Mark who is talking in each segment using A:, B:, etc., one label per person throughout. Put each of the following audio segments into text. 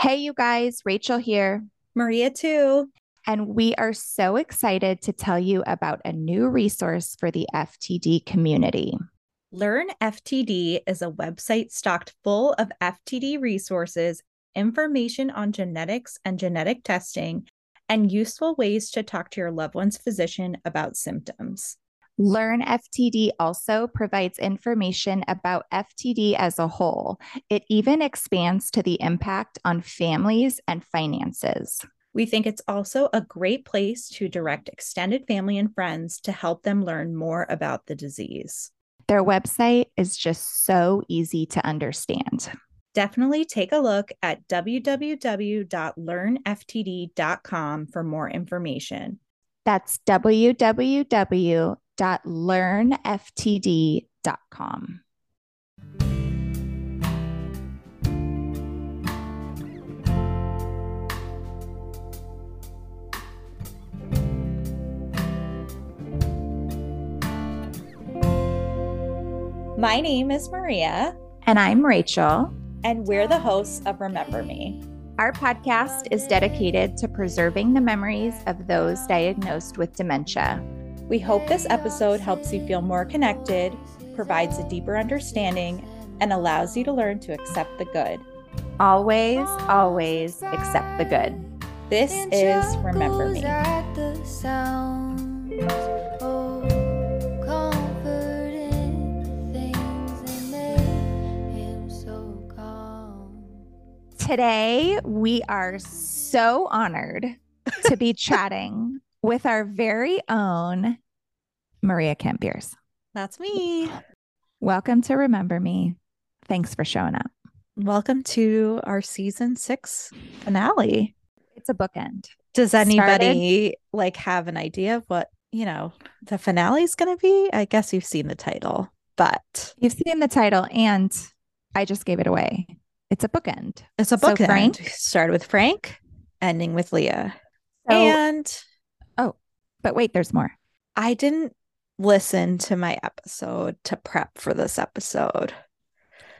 A: Hey, you guys, Rachel here.
B: Maria, too.
A: And we are so excited to tell you about a new resource for the FTD community.
B: Learn FTD is a website stocked full of FTD resources, information on genetics and genetic testing, and useful ways to talk to your loved one's physician about symptoms.
A: Learn FTD also provides information about FTD as a whole. It even expands to the impact on families and finances.
B: We think it's also a great place to direct extended family and friends to help them learn more about the disease.
A: Their website is just so easy to understand.
B: Definitely take a look at www.learnftd.com for more information.
A: That's www.learnftd.com.
B: My name is Maria.
A: And I'm Rachel.
B: And we're the hosts of Remember Me.
A: Our podcast is dedicated to preserving the memories of those diagnosed with dementia.
B: We hope this episode helps you feel more connected, provides a deeper understanding, and allows you to learn to accept the good.
A: Always, always accept the good.
B: This is Remember Me.
A: Today, we are so honored to be chatting with our very own Maria Campiers.
B: That's me.
A: Welcome to Remember Me. Thanks for showing up.
B: Welcome to our season six finale.
A: It's a bookend.
B: Does anybody Started? like have an idea of what, you know, the finale is going to be? I guess you've seen the title, but
A: you've seen the title and I just gave it away. It's a bookend.
B: It's a bookend. So Frank started with Frank, ending with Lia. So, and
A: but wait, there's more.
B: I didn't listen to my episode to prep for this episode.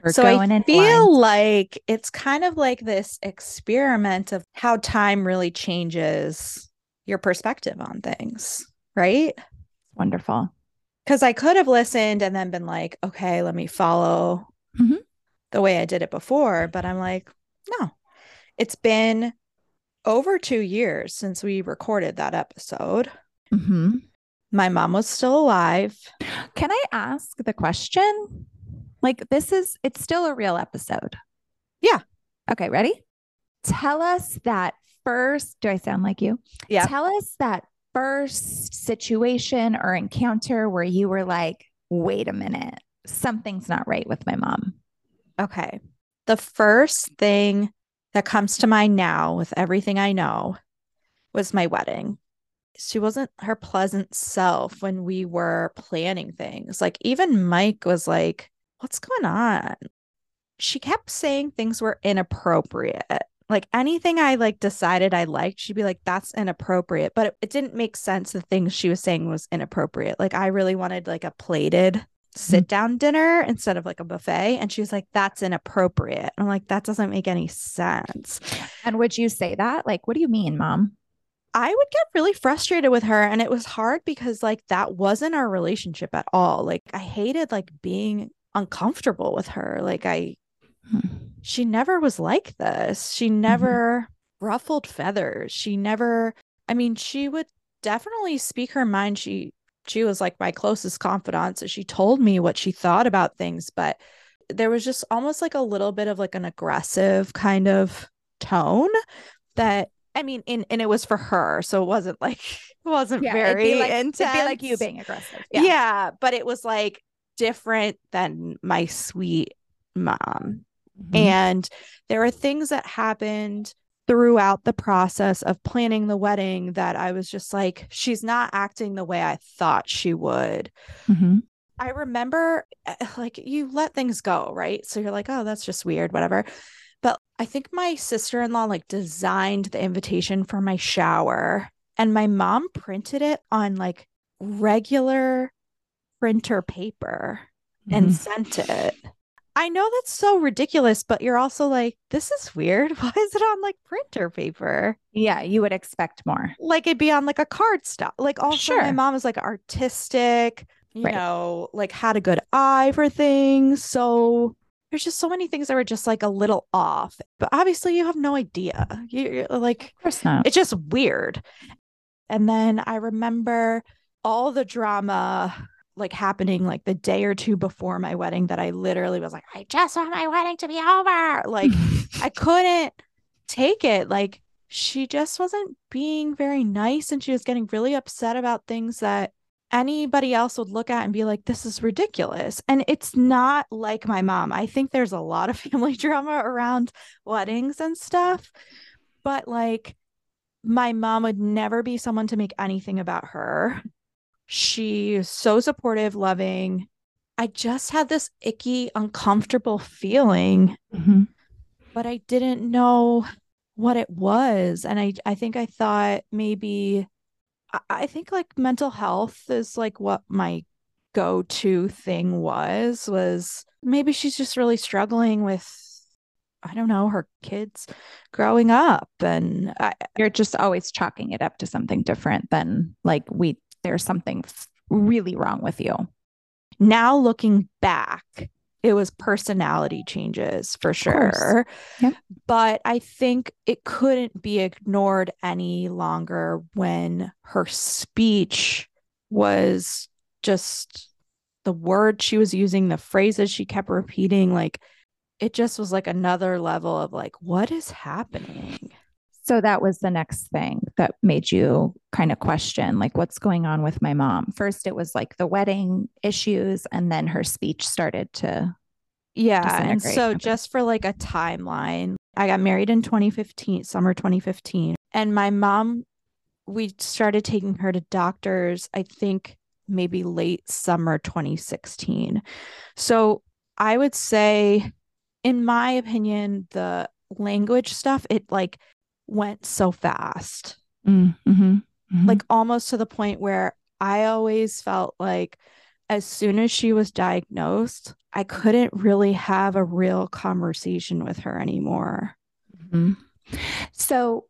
B: We're so I feel like it's kind of like this experiment of how time really changes your perspective on things, right?
A: Wonderful.
B: Because I could have listened and then been like, okay, let me follow mm-hmm the way I did it before. But I'm like, no, it's been over two years since we recorded that episode. Mm-hmm. My mom was still alive.
A: Can I ask the question? Like, this is, it's still a real episode.
B: Yeah.
A: Okay, ready? Tell us that first. Do I sound like you?
B: Yeah.
A: Tell us that first situation or encounter where you were like, wait a minute, something's not right with my mom.
B: Okay. The first thing that comes to mind now with everything I know was my wedding. She wasn't her pleasant self when we were planning things. Like, even Mike was like, What's going on? She kept saying things were inappropriate. Like anything I like decided I liked, she'd be like, that's inappropriate. But it, it didn't make sense. The things she was saying was inappropriate. Like I really wanted like a plated mm-hmm. sit down dinner instead of like a buffet. And she was like, that's inappropriate. I'm like, that doesn't make any sense.
A: And would you say that? Like, what do you mean, mom?
B: I would get really frustrated with her. And it was hard because, like, that wasn't our relationship at all. Like, I hated like being uncomfortable with her. Like, I, hmm. she never was like this. She mm-hmm. never mm-hmm. ruffled feathers. She never, I mean, she would definitely speak her mind. She she was like my closest confidant. So she told me what she thought about things, but there was just almost like a little bit of like an aggressive kind of tone that I mean, in and it was for her, so it wasn't like it wasn't yeah, very
A: like,
B: intense.
A: It'd be like you being aggressive.
B: Yeah. yeah, but it was like different than my sweet mom. Mm-hmm. And there are things that happened throughout the process of planning the wedding that I was just like, she's not acting the way I thought she would. Mm-hmm. I remember eh, like you let things go, right? So you're like, oh, that's just weird, whatever. But I think my sister in law like designed the invitation for my shower and my mom printed it on like regular printer paper mm-hmm. and sent it. I know that's so ridiculous, but you're also like, this is weird. Why is it on like printer paper?
A: Yeah, you would expect more.
B: Like it'd be on like a card stock. Like also
A: Sure.
B: my mom was like artistic, you
A: Right.
B: know, like had a good eye for things. So there's just so many things that were just like a little off. But obviously you have no idea. You- You're like
A: Of course not.
B: it's just weird. And then I remember all the drama like happening like the day or two before my wedding that I literally was like, I just want my wedding to be over. Like I couldn't take it. Like she just wasn't being very nice and she was getting really upset about things that anybody else would look at and be like, this is ridiculous. And it's not like my mom. I think there's a lot of family drama around weddings and stuff. But like, my mom would never be someone to make anything about her. She is so supportive, loving. I just had this icky, uncomfortable feeling
A: Mhm.
B: but I didn't know what it was. And I I think I thought maybe I, think like mental health is like what my go-to thing was was maybe she's just really struggling with I don't know, her kids growing up and I
A: You're just always chalking it up to something different than like we there's something really wrong with you.
B: now looking back, it was personality changes for sure.
A: Yep.
B: But I think it couldn't be ignored any longer when her speech was just the word she was using, the phrases she kept repeating. Like it just was like another level of like, what is happening?
A: So that was the next thing that made you kind of question like what's going on with my mom. First it was like the wedding issues and then her speech started to
B: Yeah. And so, just for like a timeline, I got married in 2015, summer 2015. And my mom, we started taking her to doctors, I think maybe late summer 2016. So, I would say, in my opinion, the language stuff, it like went so fast
A: Mm, mhm, mhm.
B: like almost to the point where I always felt like as soon as she was diagnosed, I couldn't really have a real conversation with her anymore.
A: Mhm. So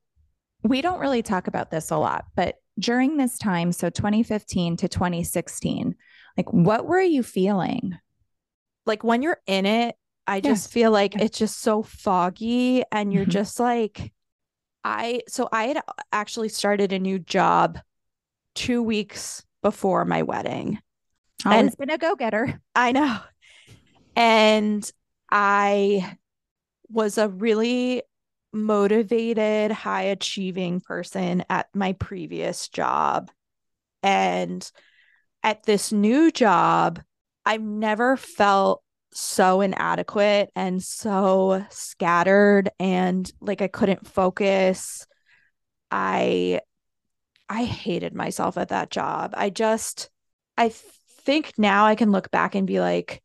A: we don't really talk about this a lot, but during this time, so 2015 to 2016, like what were you feeling?
B: Like when you're in it, I just feel like it's just so foggy and you're
A: Mhm.
B: just like I so I had actually started a new job 2 weeks before my wedding.
A: Always been a go-getter.
B: I know. And I was a really motivated, high achieving person at my previous job. And at this new job, I've never felt so inadequate and so scattered and like I couldn't focus. I I hated myself at that job. I just I think now I can look back and be like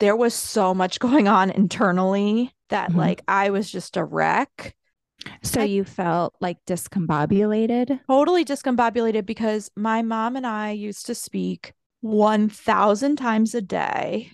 B: there was so much going on internally that
A: Mhm.
B: like I was just a wreck.
A: So
B: I-
A: you felt like discombobulated?
B: totally discombobulated because my mom and I used to speak 1000 times a day.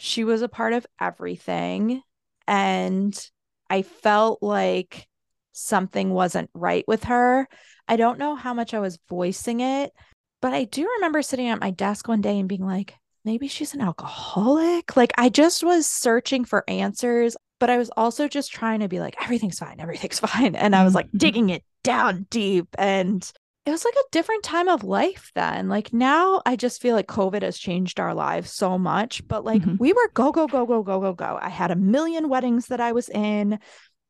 B: She was a part of everything and I felt like something wasn't right with her. I don't know how much I was voicing it, but I do remember sitting at my desk one day and being like, maybe she's an alcoholic. Like I just was searching for answers, but I was also just trying to be like, everything's fine, everything's fine. And I was like
A: Mhm.
B: digging it down deep. And it was like a different time of life then. Like now I just feel like COVID has changed our lives so much. But like
A: Mhm.
B: we were go, go, go, go, go, go, go. I had a million weddings that I was in.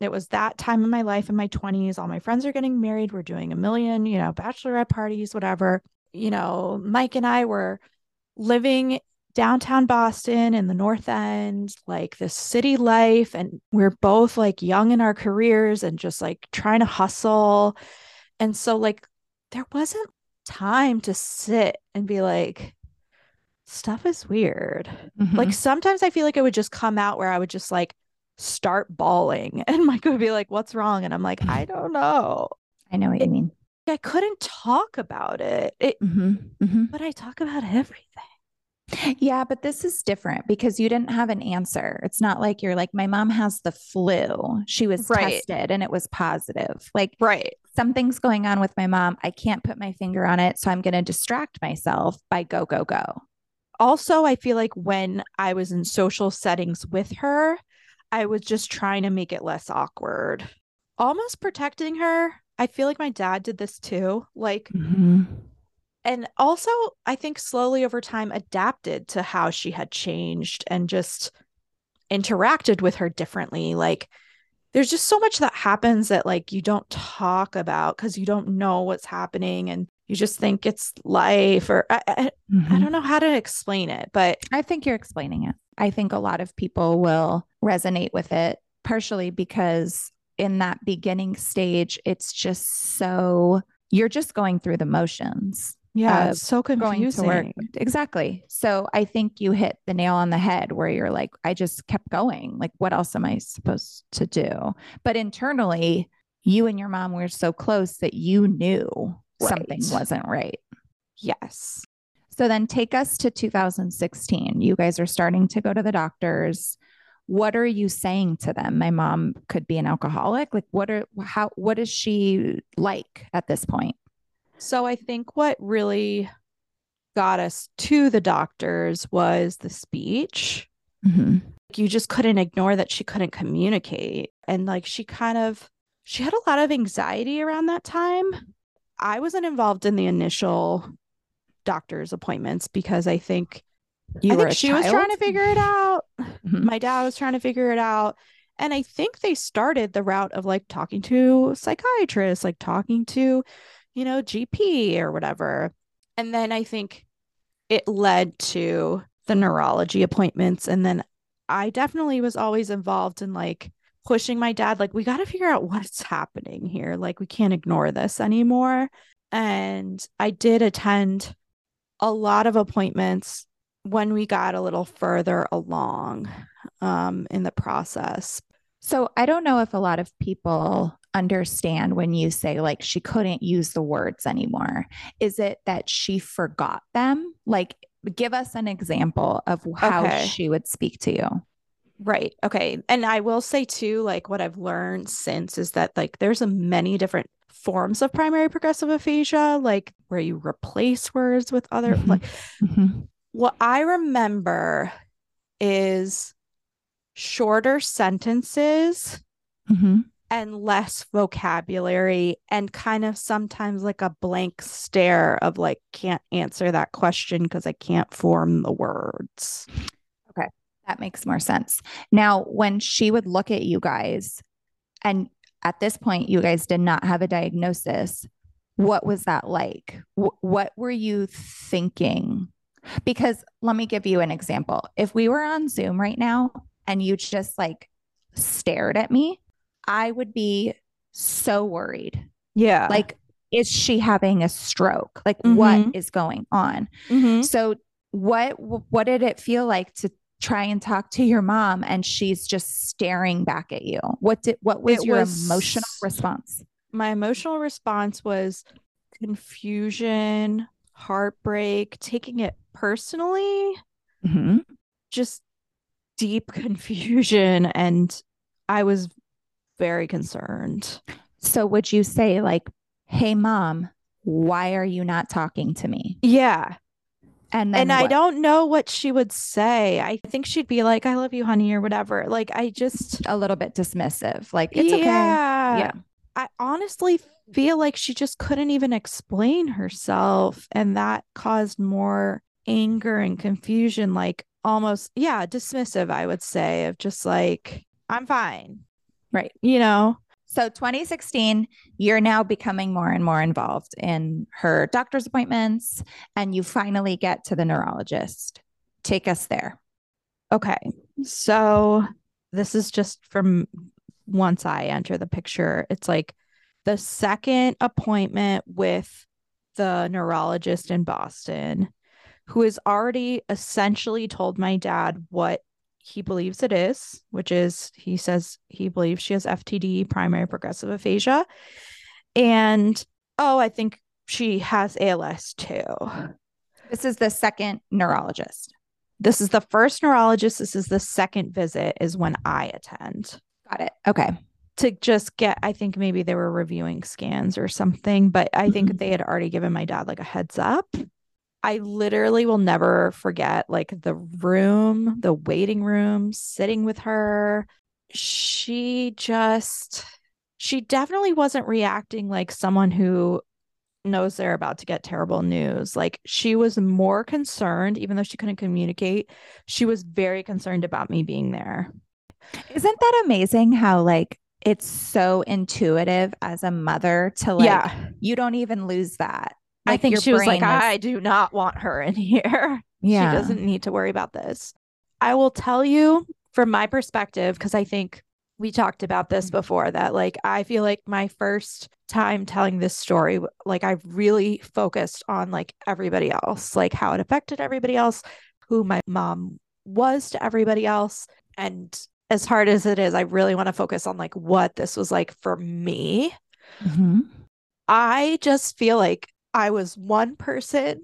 B: It was that time in my life in my 20s. All my friends are getting married. We're doing a million, you know, bachelorette parties, whatever. You know, Mike and I were living downtown Boston in the North End, like this city life. And we're both like young in our careers and just like trying to hustle. And so, like, there wasn't time to sit and be like, stuff is weird.
A: Mhm.
B: Like, sometimes I feel like it would just come out where I would just like start bawling and Mike would be like, What's wrong? And I'm like, I don't know.
A: I know what you mean.
B: I couldn't talk about it. it
A: Mhm, mhm.
B: but I talk about everything.
A: Yeah, but this is different because you didn't have an answer. It's not like you're like, my mom has the flu. She was
B: Right.
A: tested and it was positive. Like,
B: Right.
A: Something's going on with my mom. I can't put my finger on it. So I'm going to distract myself by go, go, go.
B: Also, I feel like when I was in social settings with her, I was just trying to make it less awkward, almost protecting her. I feel like my dad did this too. Like,
A: Mm-hmm.
B: and also I think slowly over time adapted to how she had changed and just interacted with her differently. Like, there's just so much that happens that like you don't talk about because you don't know what's happening and you just think it's life or I, I, I mm-hmm. don't know how to explain it, but
A: I think you're explaining it. I think a lot of people will resonate with it, partially because in that beginning stage, it's just so you're just going through the motions.
B: Yeah, it's so
A: Going
B: confusing.
A: to work. Exactly. So I think you hit the nail on the head where you're like, I just kept going. Like, what else am I supposed to do? But internally, you and your mom were so close that you knew something wasn't right.
B: Yes.
A: So then take us to 2016. You guys are starting to go to the doctors. What are you saying to them? My mom could be an alcoholic. Like what are how what is she like at this point?
B: So I think what really got us to the doctors was the speech. Like, you just couldn't ignore that she couldn't communicate. And like she kind of she had a lot of anxiety around that time. I wasn't involved in the initial doctor's appointments because I think
A: You
B: I
A: were
B: think she was trying to figure it out.
A: Mhm.
B: My dad was trying to figure it out. And I think they started the route of like talking to psychiatrists, like talking to, you know, GP or whatever. And then I think it led to the neurology appointments. And then I definitely was always involved in like pushing my dad, like, we got to figure out what's happening here. Like, we can't ignore this anymore. And I did attend a lot of appointments when we got a little further along um, in the process.
A: So I don't know if a lot of people understand when you say like she couldn't use the words anymore. Is it that she forgot them? Like give us an example of how
B: Okay.
A: she would speak to you.
B: Right. Okay. And I will say too, like what I've learned since is that like there's a many different forms of primary progressive aphasia, like where you replace words with other
A: Mhm.
B: like
A: Mhm.
B: what I remember is shorter sentences
A: Mhm.
B: And less vocabulary and kind of sometimes like a blank stare of like can't answer that question because I can't form the words. Okay.
A: That makes more sense. Now, when she would look at you guys, and at this point, you guys did not have a diagnosis, what was that like? Wh- what were you thinking? Because let me give you an example. If we were on Zoom right now and you just like stared at me, I would be so worried.
B: Yeah.
A: Like, is she having a stroke? Like,
B: Mhm.
A: what is going on?
B: Mhm.
A: So what what did it feel like to try and talk to your mom and she's just staring back at you? What did what was
B: It
A: your
B: was-
A: emotional response?
B: my emotional response was confusion, heartbreak, taking it personally, just deep confusion. And I was very concerned.
A: So would you say like, "Hey mom, why are you not talking to me?"
B: Yeah.
A: And then
B: and I don't know what she would say. I think she'd be like, I love you, honey, or whatever. Like, I just,
A: a little bit dismissive. Like, it's okay.
B: yeah.
A: Yeah.
B: I honestly feel like she just couldn't even explain herself. And that caused more anger and confusion, like almost, yeah, dismissive, I would say, of just like, I'm fine.
A: Right.
B: You know?
A: So 2016, you're now becoming more and more involved in her doctor's appointments and you finally get to the neurologist. Take us there.
B: Okay. So this is just from once I enter the picture. It's like the second appointment with the neurologist in Boston, who has already essentially told my dad what he believes it is, which is he says he believes she has FTD, primary progressive aphasia. And oh, I think she has ALS too.
A: This is the second neurologist.
B: this is the first neurologist. This is the second visit, is when I attend.
A: Got it. Okay.
B: To just get, I think maybe they were reviewing scans or something, but I think
A: Mhm.
B: they had already given my dad like a heads up. I literally will never forget like the room, the waiting room, sitting with her. She just, she definitely wasn't reacting like someone who knows they're about to get terrible news. Like she was more concerned, even though she couldn't communicate, she was very concerned about me being there.
A: Isn't that amazing how like it's so intuitive as a mother to like
B: yeah.
A: you don't even lose that.
B: I think she was like,
A: is-
B: I do not want her in here.
A: yeah.
B: She doesn't need to worry about this. I will tell you from my perspective, because I think we talked about this before that like I feel like my first time telling this story, like I really focused on like everybody else, like how it affected everybody else, who my mom was to everybody else. And as hard as it is, I really want to focus on like what this was like for me.
A: Mhm.
B: I just feel like I was one person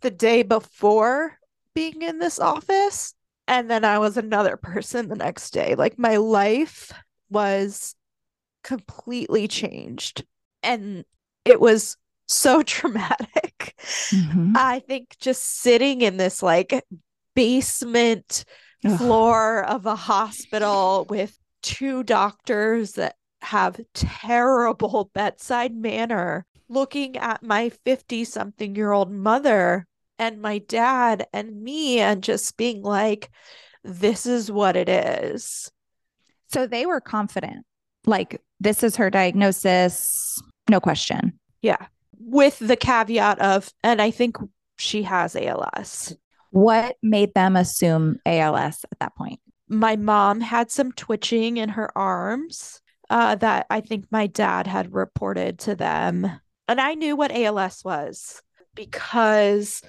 B: the day before being in this office, and then I was another person the next day. Like my life was completely changed, and it was so traumatic.
A: Mhm.
B: I think just sitting in this like basement
A: Ugh.
B: floor of a hospital with two doctors that have terrible bedside manner looking at my 50 something year old mother and my dad and me and just being like this is what it is
A: So they were confident. Like this is her diagnosis, no question.
B: yeah with the caveat of and i think she has als
A: What made them assume ALS at that point?
B: my mom had some twitching in her arms uh, that I think my dad had reported to them. And I knew what ALS was because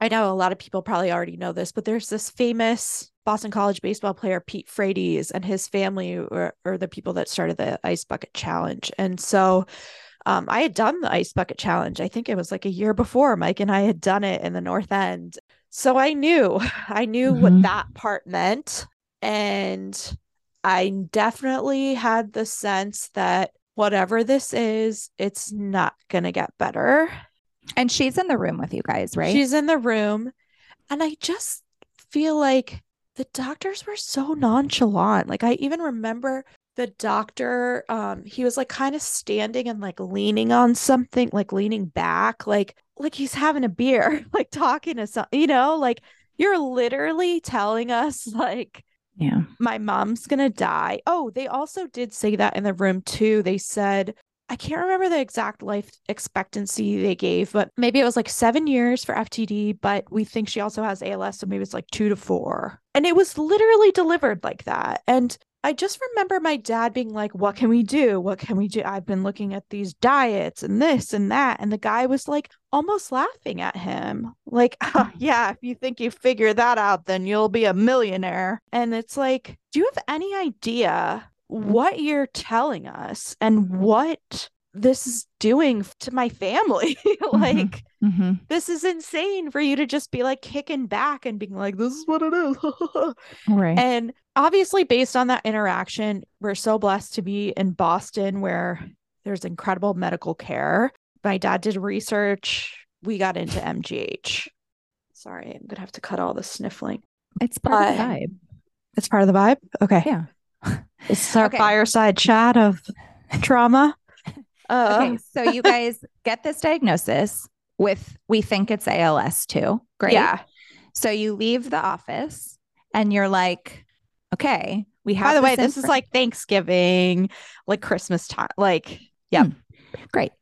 B: I know a lot of people probably already know this, but there's this famous Boston College baseball player, Pete Frates, and his family were, are the people that started the Ice Bucket Challenge. And so um, I had done the Ice Bucket Challenge. I think it was like a year before Mike and I had done it in the North End. So I knew, I knew
A: Mhm.
B: what that part meant. And I definitely had the sense that whatever this is, it's not going to get better.
A: And she's in the room with you guys, right?
B: She's in the room. And I just feel like the doctors were so nonchalant. Like I even remember the doctor, um, he was like kind of standing and like leaning on something, like leaning back, like like he's having a beer, like talking to some, you know, like you're literally telling us like
A: yeah.
B: my mom's gonna die. Oh, they also did say that in the room too. They said, I can't remember the exact life expectancy they gave, but maybe it was like seven years for FTD, but we think she also has ALS, so maybe it's like two to four. And it was literally delivered like that. And I just remember my dad being like, What can we do? What can we do? I've been looking at these diets and this and that. And the guy was like almost laughing at him. Like, yeah, if you think you figure that out, then you'll be a millionaire. And it's like, do you have any idea what you're telling us and what this is doing to my family? like,
A: hmm
B: this is insane for you to just be like kicking back and being like, this is what it is.
A: Right.
B: And obviously, based on that interaction, we're so blessed to be in Boston where there's incredible medical care. My dad did research. We got into MGH. Sorry, I'm going to have to cut all the sniffling.
A: it's part of the vibe.
B: It's part of the vibe. Okay.
A: Yeah.
B: This is our
A: Okay.
B: fireside chat of trauma. Uh,
A: Okay. So you guys get this diagnosis with, we think it's ALS too. Great.
B: Yeah.
A: So you leave the office and you're like, okay, we have
B: By the way, this is like Thanksgiving, like Christmas time. Like, yeah.
A: Hmm. great.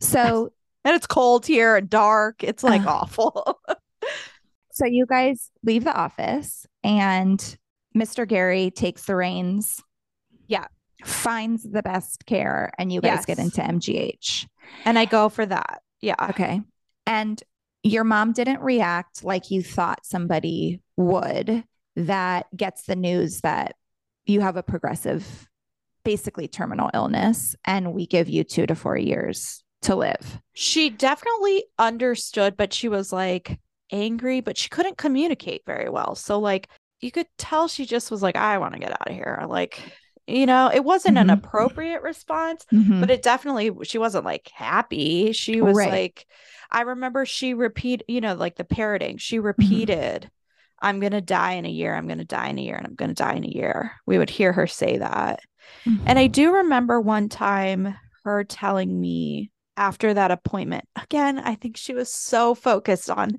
A: So
B: And it's cold here and dark. It's like
A: Uh.
B: awful.
A: So you guys leave the office and Mr. Gary takes the reins.
B: Yeah.
A: Finds the best care and you guys get into MGH.
B: and I go for that. Yeah.
A: Okay. And your mom didn't react like you thought somebody would that gets the news that you have a progressive, basically terminal illness, and we give you two to four years to live.
B: She definitely understood, but she was like, angry, but she couldn't communicate very well. So like you could tell she just was like, I want to get out of here. Like, you know, it wasn't an
A: Mhm.
B: appropriate response,
A: Mhm.
B: but it definitely she wasn't like happy. She was
A: Right.
B: like, I remember she repeat, you know, like the parroting.
A: Mm-hmm.
B: She repeated, "I'm gonna die in a year. I'm gonna die in a year, and I'm gonna die in a year." We would hear her say that, and I do remember one time her telling me after that appointment. Again, I think she was so focused on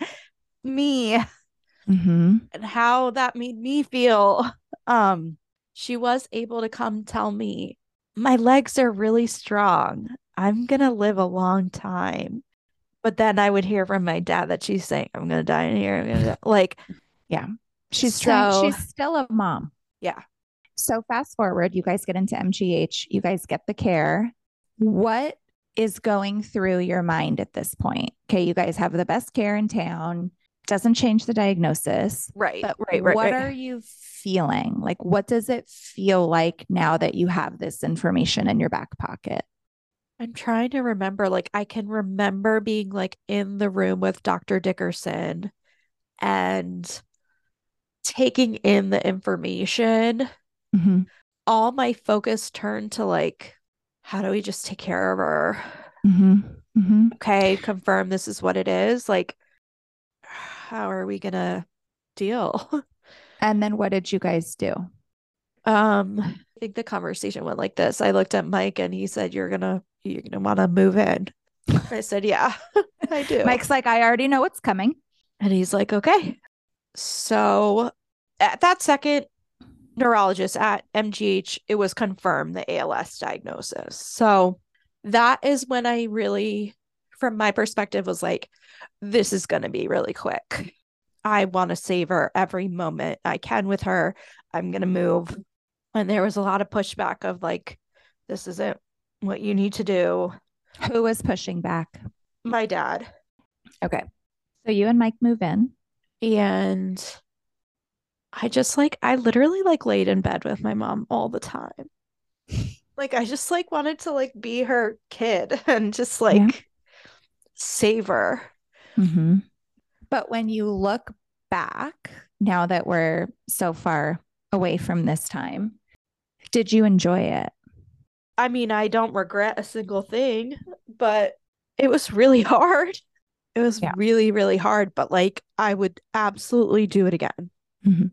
B: me
A: Mhm.
B: and how that made me feel. Um, she was able to come tell me, my legs are really strong. I'm gonna live a long time. But then I would hear from my dad that she's saying, I'm gonna die in here. I'm Like,
A: She's trying, she's still a mom.
B: Yeah.
A: So fast forward, you guys get into MGH, you guys get the care. What is going through your mind at this point? Okay, you guys have the best care in town. Doesn't change the diagnosis.
B: right,
A: But
B: right, right.
A: what
B: right.
A: are you feeling? Like, what does it feel like now that you have this information in your back pocket?
B: I'm trying to remember. Like, I can remember being like in the room with Dr. Dickerson and taking in the information.
A: Mhm.
B: All my focus turned to like, how do we just take care of her?
A: Mhm. Mhm.
B: okay, confirm this is what it is. Like, how are we gonna deal?
A: And then what did you guys do?
B: Um, I think the conversation went like this. I looked at Mike and he said, You're gonna you're gonna wanna move in. I said, Yeah, I do.
A: Mike's like, I already know what's coming.
B: And he's like, Okay. So at that second, neurologist at MGH, it was confirmed the ALS diagnosis. So that is when I really, from my perspective, was like, this is going to be really quick. I want to savor every moment I can with her. I'm going to move. And there was a lot of pushback of like, this isn't what you need to do.
A: Who was pushing back?
B: My dad.
A: Okay. So you and Mike move in.
B: And I just like, I literally like laid in bed with my mom all the time. Like, I just like wanted to like be her kid and just like
A: Yeah.
B: savor.
A: Mm-hmm. But when you look back, now that we're so far away from this time, did you enjoy it?
B: I mean, I don't regret a single thing, but it was really hard. It was
A: Yeah.
B: really, really hard, but like I would absolutely do it again.
A: Mhm.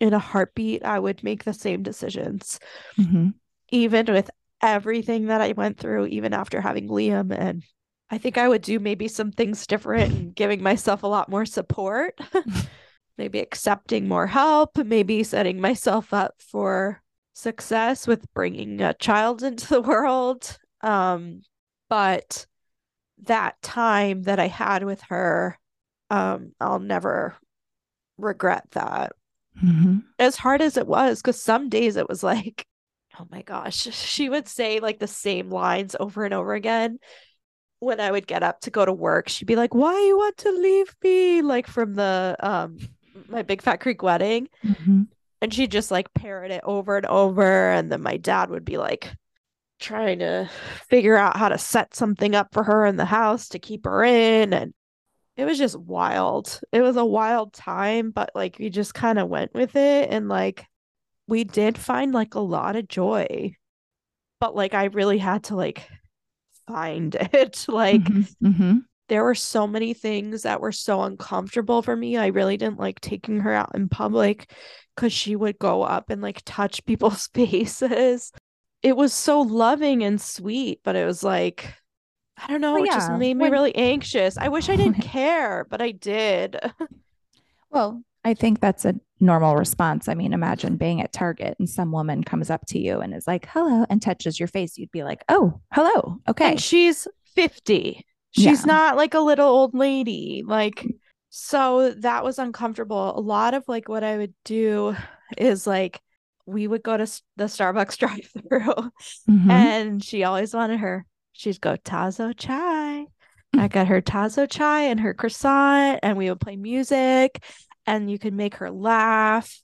B: In a heartbeat, I would make the same decisions,
A: Mm-hmm.
B: even with everything that I went through, even after having Liam. And I think I would do maybe some things different and giving myself a lot more support, maybe accepting more help, maybe setting myself up for success with bringing a child into the world. Um, but that time that I had with her, um, I'll never regret that.
A: Mm-hmm.
B: As hard as it was, because some days it was like, oh my gosh, she would say like the same lines over and over again. When I would get up to go to work, she'd be like, "Why you want to leave me?" Like from the um my big fat Greek wedding,
A: Mm-hmm.
B: and she'd just like parrot it over and over and then my dad would be like trying to figure out how to set something up for her in the house to keep her in and it was just wild it was a wild time but like we just kind of went with it and like we did find like a lot of joy but like i really had to like find it like
A: Mm-hmm.
B: there were so many things that were so uncomfortable for me. I really didn't like taking her out in public because she would go up and like touch people's faces. It was so loving and sweet, but it was like, I don't know,
A: Well,
B: it just made me
A: when-
B: really anxious. I wish I didn't care, but I did.
A: Well, I think that's a normal response. I mean, imagine being at Target and some woman comes up to you and is like, hello, and touches your face. You'd be like, oh, hello. Okay.
B: And she's 50. She's
A: Yeah.
B: not like a little old lady. Like, so that was uncomfortable. A lot of like what I would do is like, we would go to the Starbucks drive through
A: Mhm.
B: and she always wanted her, she'd go Tazo chai. I mm. got her Tazo chai and her croissant, and we would play music and you could make her laugh.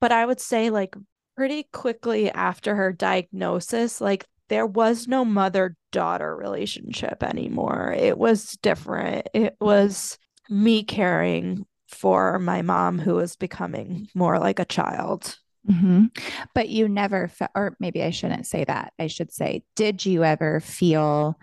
B: But I would say, like, pretty quickly after her diagnosis, like, there was no mother daughter relationship anymore. It was different. It was me caring for my mom who was becoming more like a child.
A: Mm-hmm. But you never, fe- or maybe I shouldn't say that. I should say, did you ever feel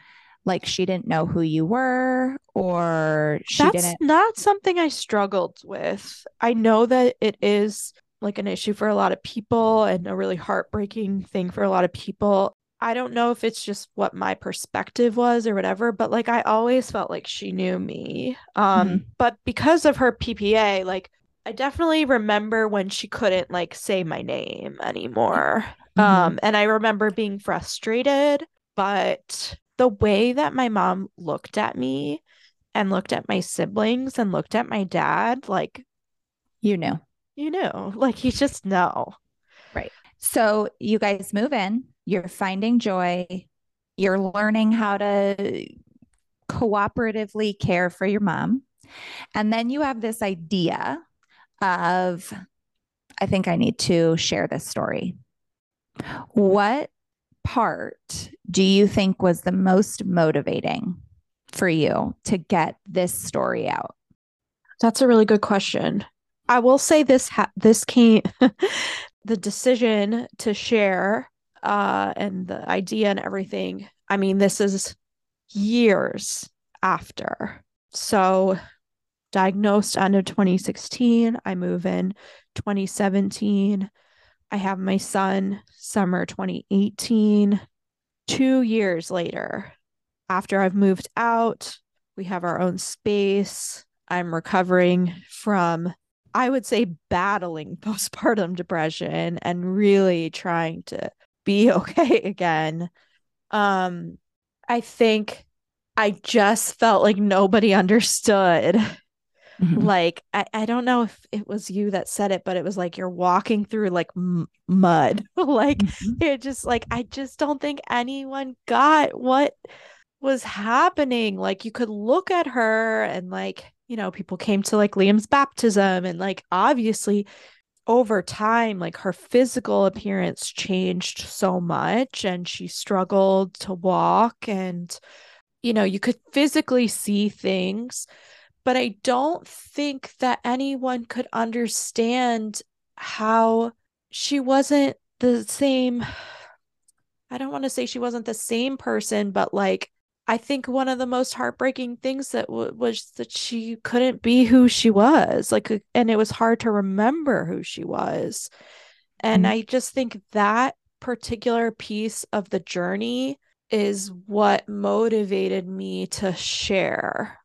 A: like she didn't know who you were or she
B: That's
A: didn't?
B: not something I struggled with. I know that it is like an issue for a lot of people and a really heartbreaking thing for a lot of people. I don't know if it's just what my perspective was or whatever, but like I always felt like she knew me. Um
A: Mhm.
B: but because of her PPA, like I definitely remember when she couldn't like say my name anymore.
A: Mhm.
B: Um and I remember being frustrated, but the way that my mom looked at me and looked at my siblings and looked at my dad, like
A: You knew.
B: you know, like you just know. Right.
A: So you guys move in, you're finding joy, you're learning how to cooperatively care for your mom. And then you have this idea of, I think I need to share this story. What part do you think was the most motivating for you to get this story out?
B: That's a really good question. I will say this ha- this came the decision to share uh and the idea and everything. I mean, this is years after. So diagnosed end of 2016, I move in 2017. I have my son summer 2018. 2 years later, after I've moved out, we have our own space. I'm recovering from, I would say, battling postpartum depression and really trying to be okay again. Um, I think I just felt like nobody understood.
A: Mhm.
B: Like, I, I don't know if it was you that said it, but it was like you're walking through like m- mud. like,
A: Mhm.
B: it just like, I just don't think anyone got what was happening. Like, you could look at her and like, you know, people came to like Liam's baptism and like obviously over time, like her physical appearance changed so much and she struggled to walk and, you know, you could physically see things. But I don't think that anyone could understand how she wasn't the same. I don't want to say she wasn't the same person, but like I think one of the most heartbreaking things that w- was that she couldn't be who she was. Like, uh, and it was hard to remember who she was. And
A: Mhm.
B: I just think that particular piece of the journey is what motivated me to share.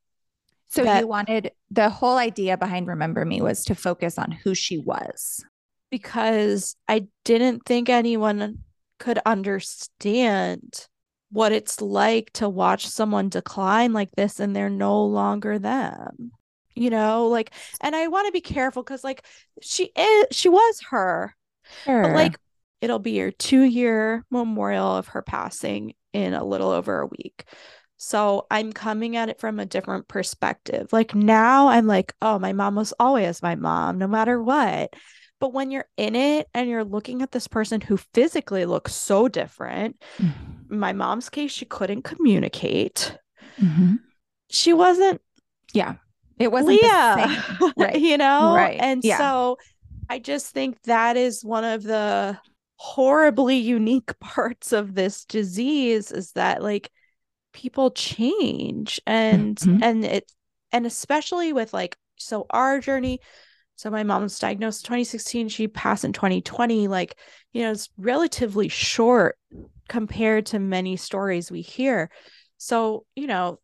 A: So
B: that-
A: you wanted the whole idea behind Remember Me was to focus on who she was.
B: because I didn't think anyone could understand what it's like to watch someone decline like this and they're no longer them. You know, like, and I want to be careful because, like, she is, she was her,
A: Sure.
B: but like, it'll be your two year memorial of her passing in a little over a week. So I'm coming at it from a different perspective. Like now I'm like, oh, my mom was always my mom, no matter what. But when you're in it and you're looking at this person who physically looks so different,
A: Mhm.
B: my mom's case, she couldn't communicate.
A: Mhm.
B: She wasn't
A: Yeah. It wasn't
B: Lia,
A: the same. Right.
B: you know?
A: Right.
B: And
A: Yeah.
B: so I just think that is one of the horribly unique parts of this disease is that like people change and
A: Mhm.
B: and it and especially with like so our journey so my mom was diagnosed in 2016 she passed in 2020 like you know it's relatively short compared to many stories we hear so you know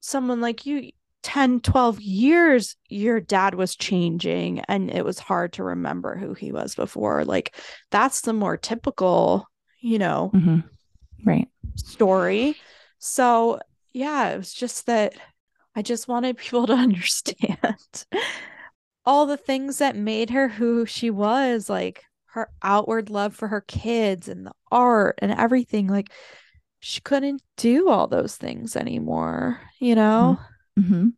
B: someone like you 10 12 years your dad was changing and it was hard to remember who he was before like that's the more typical you know
A: Mhm. Right.
B: story so yeah it was just that i just wanted people to understand all the things that made her who she was like her outward love for her kids and the art and everything like she couldn't do all those things anymore you know
A: hmm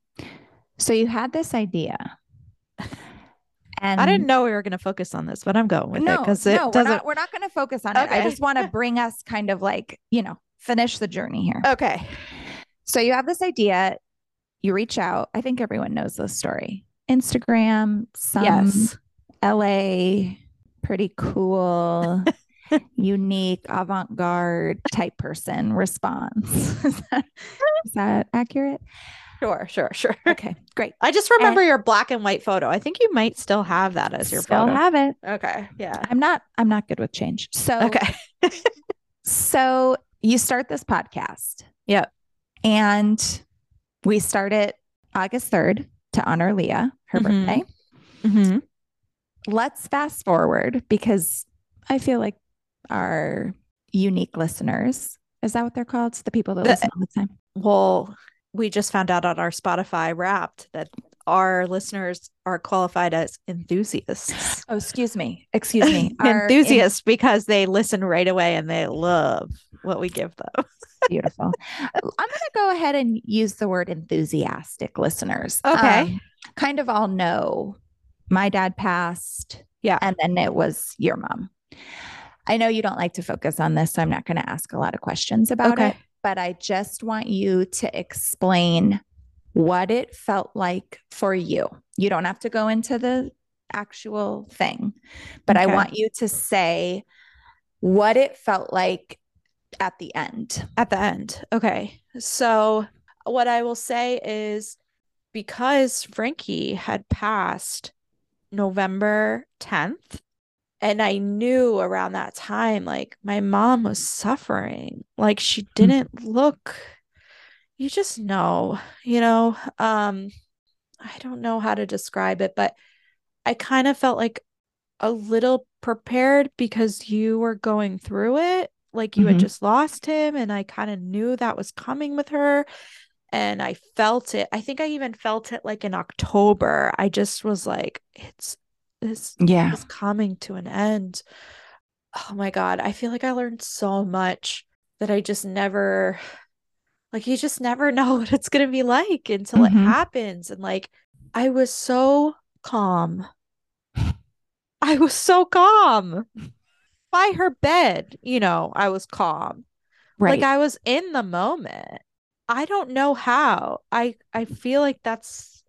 A: So you had this idea. And
B: I didn't know we were going to focus on this, but I'm going with it
A: no,
B: because it
A: no, we're
B: doesn't.
A: we're not going to focus on it. I just want to bring us kind of like, you know, finish the journey here.
B: Okay.
A: So you have this idea. you reach out. I think everyone knows this story. Instagram, some
B: yes.
A: LA, pretty cool, unique, avant garde type person response. is, that, is that accurate?
B: Sure, sure, sure.
A: Okay, great.
B: I just remember and your black and white photo. I think you might still have that as your
A: still
B: photo.
A: have it.
B: Okay. Yeah.
A: I'm not I'm not good with change. So
B: Okay.
A: so you start this podcast.
B: Yep.
A: And we start it August 3rd to honor Lia, her
B: Mhm.
A: birthday.
B: Mm-hmm.
A: Let's fast forward because I feel like our unique listeners, is that what they're called? It's the people that
B: The-
A: listen all the time.
B: Well, we just found out on our Spotify Wrapped that our listeners are qualified as enthusiasts.
A: Oh, excuse me. Excuse me.
B: Enthusiasts because they listen right away and they love what we give them.
A: Beautiful. I'm going to go ahead and use the word enthusiastic listeners.
B: Okay.
A: Um, kind of all know my dad passed.
B: Yeah.
A: And then it was your mom. I know you don't like to focus on this, so I'm not going to ask a lot of questions about
B: Okay.
A: it, but I just want you to explain what it felt like for you. You don't have to go into the actual thing, but I want you to say what it felt like at the end.
B: at the end. Okay. So, what I will say is because Frankie had passed November 10th, and I knew around that time, like my mom was suffering. Like she didn't look, you just know, you know, um, I don't know how to describe it, but I kind of felt like a little prepared because you were going through it. Like you
A: Mhm.
B: had just lost him, and I kind of knew that was coming with her. And I felt it. I think I even felt it like in October. I just was like, it's this
A: Yeah.
B: is coming to an end. Oh my God. I feel like I learned so much that I just never, like, you just never know what it's going to be like until it
A: Mhm.
B: happens. And like, I was so calm. I was so calm by her bed. You know, I was calm.
A: Right.
B: Like, I was in the moment. I don't know how. I I feel like that's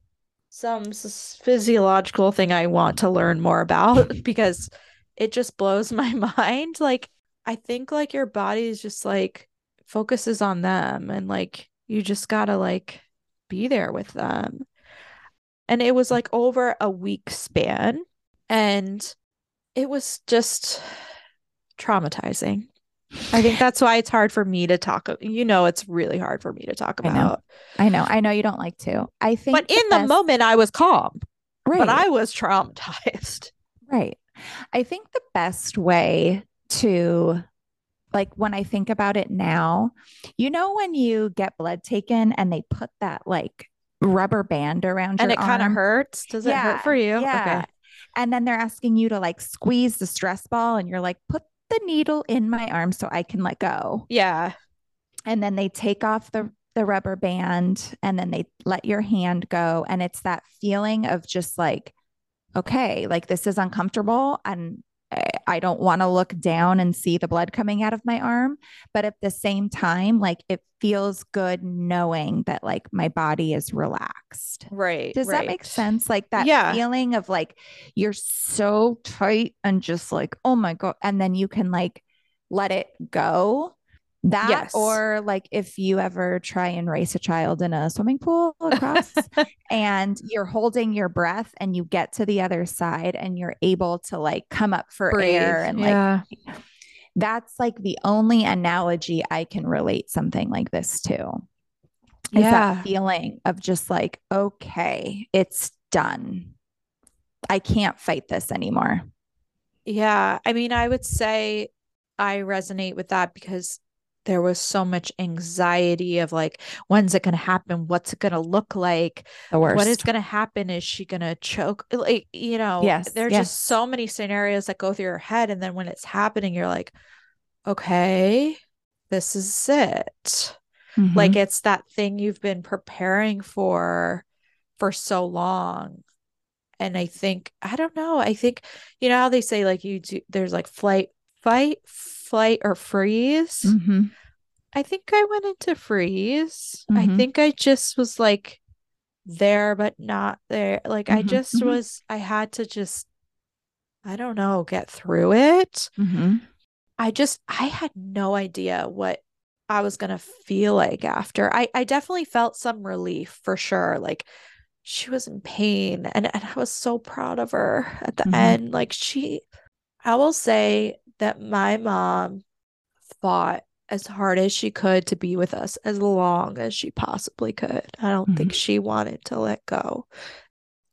B: some physiological thing I want to learn more about because it just blows my mind. Like I think like your body is just like focuses on them and like you just got to like be there with them. And it was like over a week span and it was just traumatizing. I think that's why it's hard for me to talk. You know, it's really hard for me to talk
A: I know.
B: about.
A: I know. I know you don't like to. I think
B: But in the
A: best-
B: moment, I was calm,
A: right.
B: but I was traumatized.
A: Right. I think the best way to, like, when I think about it now, you know, when you get blood taken and they put that like rubber band around
B: And
A: your
B: it kind of hurts. Does it hurt for you?
A: Yeah. And then they're asking you to like squeeze the stress ball, and you're like, put the needle in my arm so I can let go.
B: Yeah.
A: And then they take off the the rubber band and then they let your hand go. And it's that feeling of just like, okay, like this is uncomfortable and I- don't want to look down and see the blood coming out of my arm. But at the same time, like it feels good knowing that like my body is relaxed.
B: Right.
A: Does that make sense? Like that
B: Yeah.
A: feeling of like you're so tight and just like, oh my God. And then you can like let it go. That
B: Yes.
A: or like if you ever try and race a child in a swimming pool across and you're holding your breath and you get to the other side and you're able to like come up for air and like
B: yeah.
A: that's like the only analogy I can relate something like this to. Is
B: Yeah.
A: that feeling of just like, okay, it's done. I can't fight this anymore.
B: Yeah. I mean, I would say I resonate with that because there was so much anxiety of like, when's it going to happen? What's it going to look like?
A: The worst.
B: What is going to happen? Is she going to choke? Like, you know,
A: Yes,
B: there's
A: yes.
B: just so many scenarios that go through your head. And then when it's happening, you're like, okay, this is it.
A: Mhm.
B: Like, it's that thing you've been preparing for for so long. And I think, I don't know. I think, you know how they say, like, you do, there's like flight, fight, flight, or freeze.
A: Mhm.
B: I think I went into freeze. I
A: Mhm.
B: think I just was like there but not there. Like I
A: Mhm,
B: just
A: mhm.
B: was I had to just I don't know, get through it.
A: Mm-hmm.
B: I just I had no idea what I was gonna feel like after. I I definitely felt some relief for sure. Like she was in pain and, and I was so proud of her at the
A: Mhm.
B: end. Like she I will say that my mom fought as hard as she could to be with us as long as she possibly could. I don't think she wanted to let go.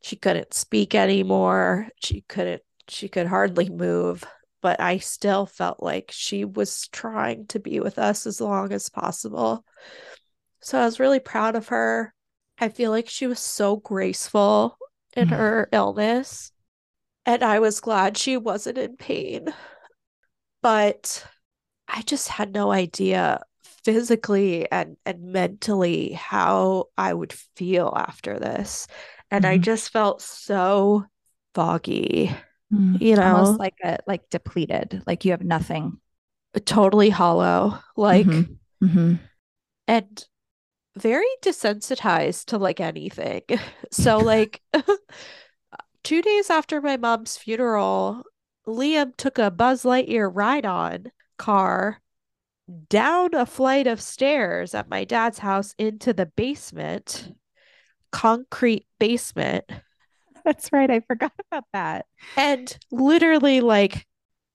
B: She couldn't speak anymore. She couldn't she could hardly move, but I still felt like she was trying to be with us as long as possible. So I was really proud of her. I feel like she was so graceful in
A: Mhm.
B: her illness, and I was glad she wasn't in pain. But I just had no idea physically and, and mentally how I would feel after this. And I
A: Mhm.
B: just felt so foggy,
A: Mm.
B: you know,
A: Almost like a like depleted, like you have nothing.
B: totally hollow, like,
A: Mhm. Mhm.
B: and very desensitized to like anything. So, like, two days after my mom's funeral, Liam took a Buzz Lightyear ride on car down a flight of stairs at my dad's house into the basement, concrete basement.
A: That's right. I forgot about that.
B: And literally, like,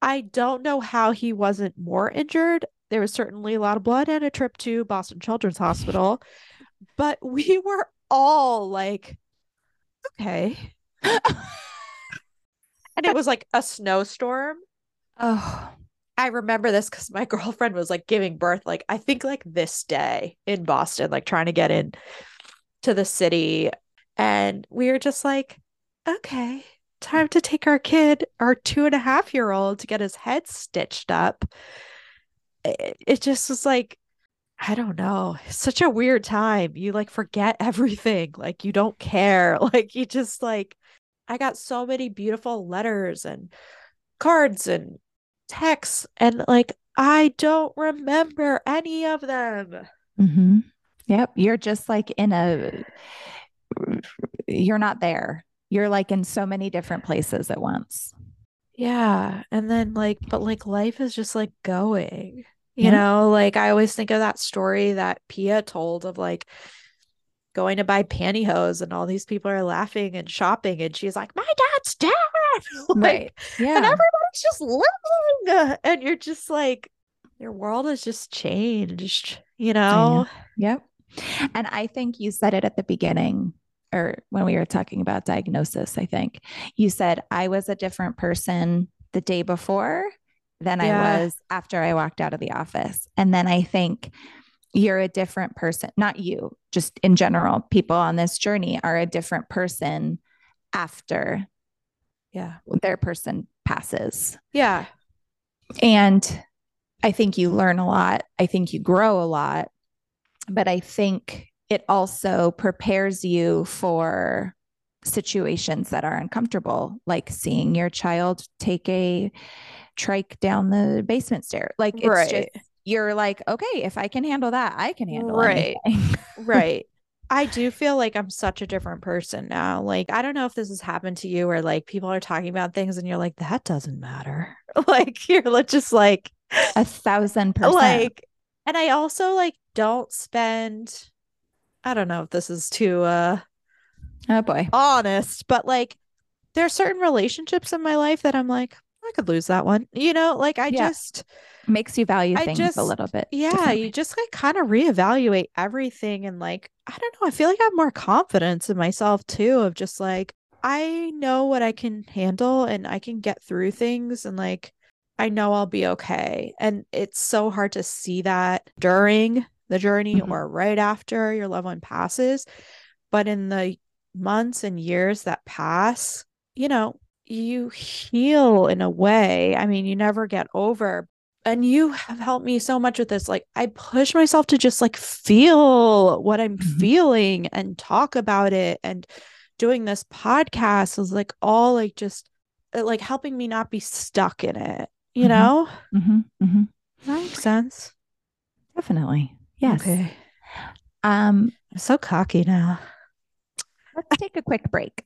B: I don't know how he wasn't more injured. There was certainly a lot of blood and a trip to Boston Children's Hospital, but we were all like, okay. And it was like a snowstorm.
A: oh,
B: I remember this because my girlfriend was like giving birth, like I think like this day in Boston, like trying to get in to the city. And we were just like, okay, time to take our kid, our two and a half year old, to get his head stitched up. It, it just was like, I don't know, such a weird time. You like forget everything, like you don't care. Like you just like, I got so many beautiful letters and cards and texts, and like I don't remember any of them.
A: hmm Yep. You're just like in a, you're not there. You're like in so many different places at once.
B: Yeah. And then like, but like life is just like going, you
A: Yeah.
B: know, like I always think of that story that Pia told of like going to buy pantyhose and all these people are laughing and shopping and she's like, My dad's dead. like,
A: right.
B: And everybody's just living. And you're just like, your world has just changed, you know?
A: Yep. And I think you said it at the beginning or when we were talking about diagnosis, I think you said I was a different person the day before than
B: Yeah.
A: I was after I walked out of the office. And then I think you're a different person, not you, just in general, people on this journey are a different person after
B: Yeah.
A: their person passes.
B: Yeah.
A: And I think you learn a lot. I think you grow a lot. But I think it also prepares you for situations that are uncomfortable, like seeing your child take a trike down the basement stair. Like it's
B: Right.
A: just, you're like, okay, if I can handle that, I can handle
B: it.
A: Right.
B: Right. I do feel like I'm such a different person now. Like, I don't know if this has happened to you where like people are talking about things and you're like, that doesn't matter. Like, you're just like,
A: a thousand percent.
B: like, and I also like don't spend, I don't know if this is too uh
A: oh boy.
B: honest, but like there are certain relationships in my life that I'm like, I could lose that one. You know, like I
A: Yeah.
B: just
A: Makes you value
B: I
A: things
B: just-
A: a little bit.
B: yeah, you just like kind of reevaluate everything and like I don't know, I feel like I have more confidence in myself too of just like I know what I can handle and I can get through things and like I know I'll be okay. And it's so hard to see that during the journey
A: Mhm.
B: or right after your loved one passes. But in the months and years that pass, you know, you heal in a way. I mean, you never get over. And you have helped me so much with this. Like, I push myself to just like feel what I'm
A: Mhm.
B: feeling and talk about it. And doing this podcast was like all like just uh, like helping me not be stuck in it, you
A: Mhm.
B: know?
A: Mhm, mhm.
B: That makes sense.
A: Definitely. Yes.
B: Okay.
A: Um,
B: I'm so cocky now.
A: Let's take a quick break.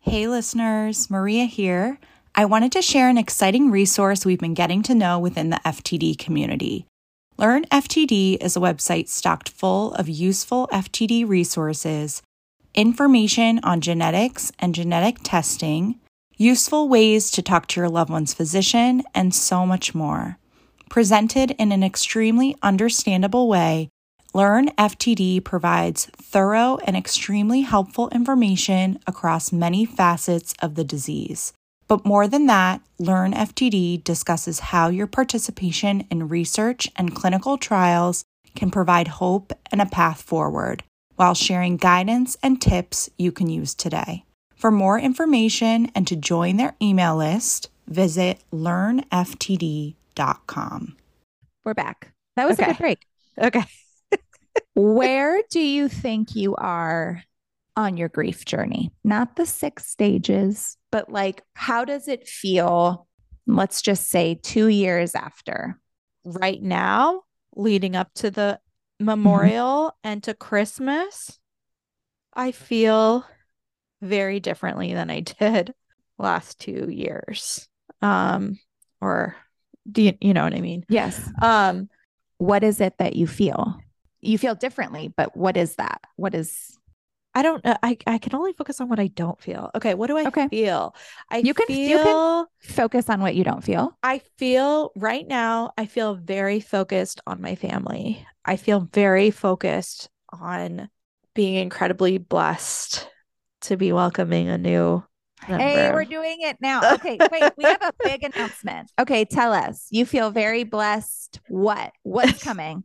C: Hey, listeners, Maria here. I wanted to share an exciting resource we've been getting to know within the FTD community. Learn FTD is a website stocked full of useful FTD resources, information on genetics and genetic testing, useful ways to talk to your loved one's physician, and so much more. Presented in an extremely understandable way, Learn FTD provides thorough and extremely helpful information across many facets of the disease. But more than that, Learn FTD discusses how your participation in research and clinical trials can provide hope and a path forward while sharing guidance and tips you can use today. For more information and to join their email list, visit learnftd.com.
A: We're back. That was okay. a good break.
B: Okay.
A: Where do you think you are on your grief journey? Not the six stages, but like, how does it feel? Let's just say two years after.
B: Right now, leading up to the memorial mm-hmm. and to Christmas, I feel very differently than I did last two years. Um, or do you, you know what I mean?
A: Yes. Um, what is it that you feel? You feel differently, but what is that? What is
B: I don't know. I, I can only focus on what I don't feel. Okay, what do I okay. feel? I
A: you can feel, you can focus on what you don't feel.
B: I feel right now, I feel very focused on my family. I feel very focused on being incredibly blessed to be welcoming a new
A: Member. Hey, we're doing it now. Okay, wait, we have a big announcement. Okay, tell us. You feel very blessed. What? What's coming?